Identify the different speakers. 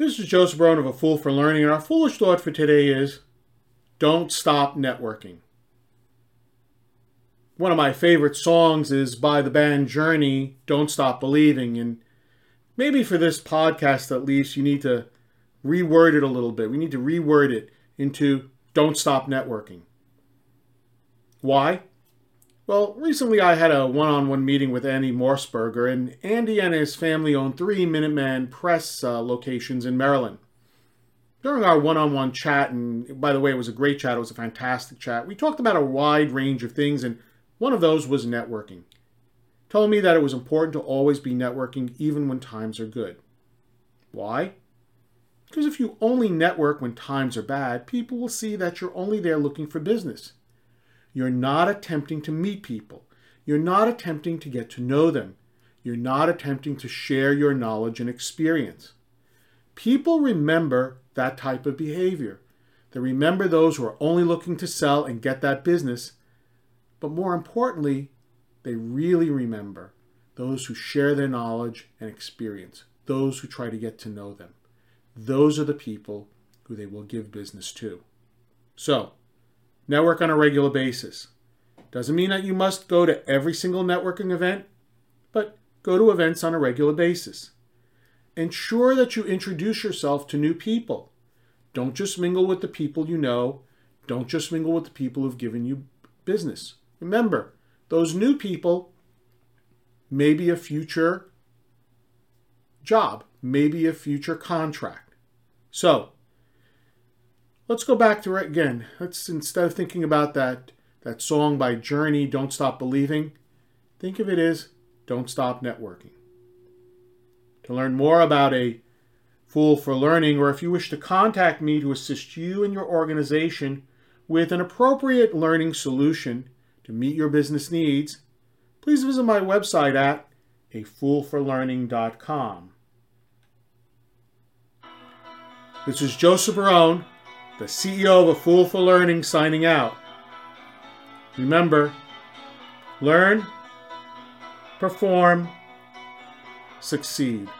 Speaker 1: This is Joseph Brown of A Fool for Learning, and our foolish thought for today is don't stop networking. One of my favorite songs is by the band Journey, Don't Stop Believing. And maybe for this podcast at least, you need to reword it a little bit. We need to reword it into Don't Stop Networking. Why? Well, recently I had a one on one meeting with Andy Morsberger, and Andy and his family own three Minuteman Press uh, locations in Maryland. During our one on one chat, and by the way, it was a great chat, it was a fantastic chat, we talked about a wide range of things, and one of those was networking. Told me that it was important to always be networking even when times are good. Why? Because if you only network when times are bad, people will see that you're only there looking for business. You're not attempting to meet people. You're not attempting to get to know them. You're not attempting to share your knowledge and experience. People remember that type of behavior. They remember those who are only looking to sell and get that business. But more importantly, they really remember those who share their knowledge and experience, those who try to get to know them. Those are the people who they will give business to. So, Network on a regular basis. Doesn't mean that you must go to every single networking event, but go to events on a regular basis. Ensure that you introduce yourself to new people. Don't just mingle with the people you know. Don't just mingle with the people who've given you business. Remember, those new people may be a future job, maybe a future contract. So, let's go back to it again. Let's instead of thinking about that that song by Journey, "Don't Stop Believing," think of it as "Don't Stop Networking." To learn more about a Fool for Learning, or if you wish to contact me to assist you and your organization with an appropriate learning solution to meet your business needs, please visit my website at afoolforlearning.com. This is Joseph Barone the CEO of A Fool for Learning, signing out. Remember, learn, perform, succeed.